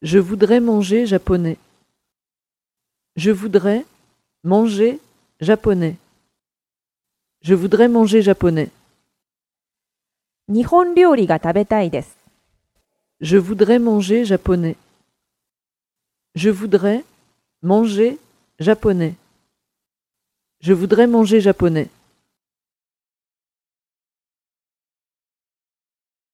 Je voudrais manger japonais. Je voudrais manger japonais. Je voudrais manger japonais. Je voudrais manger japonais. Je voudrais manger japonais. Je voudrais manger japonais.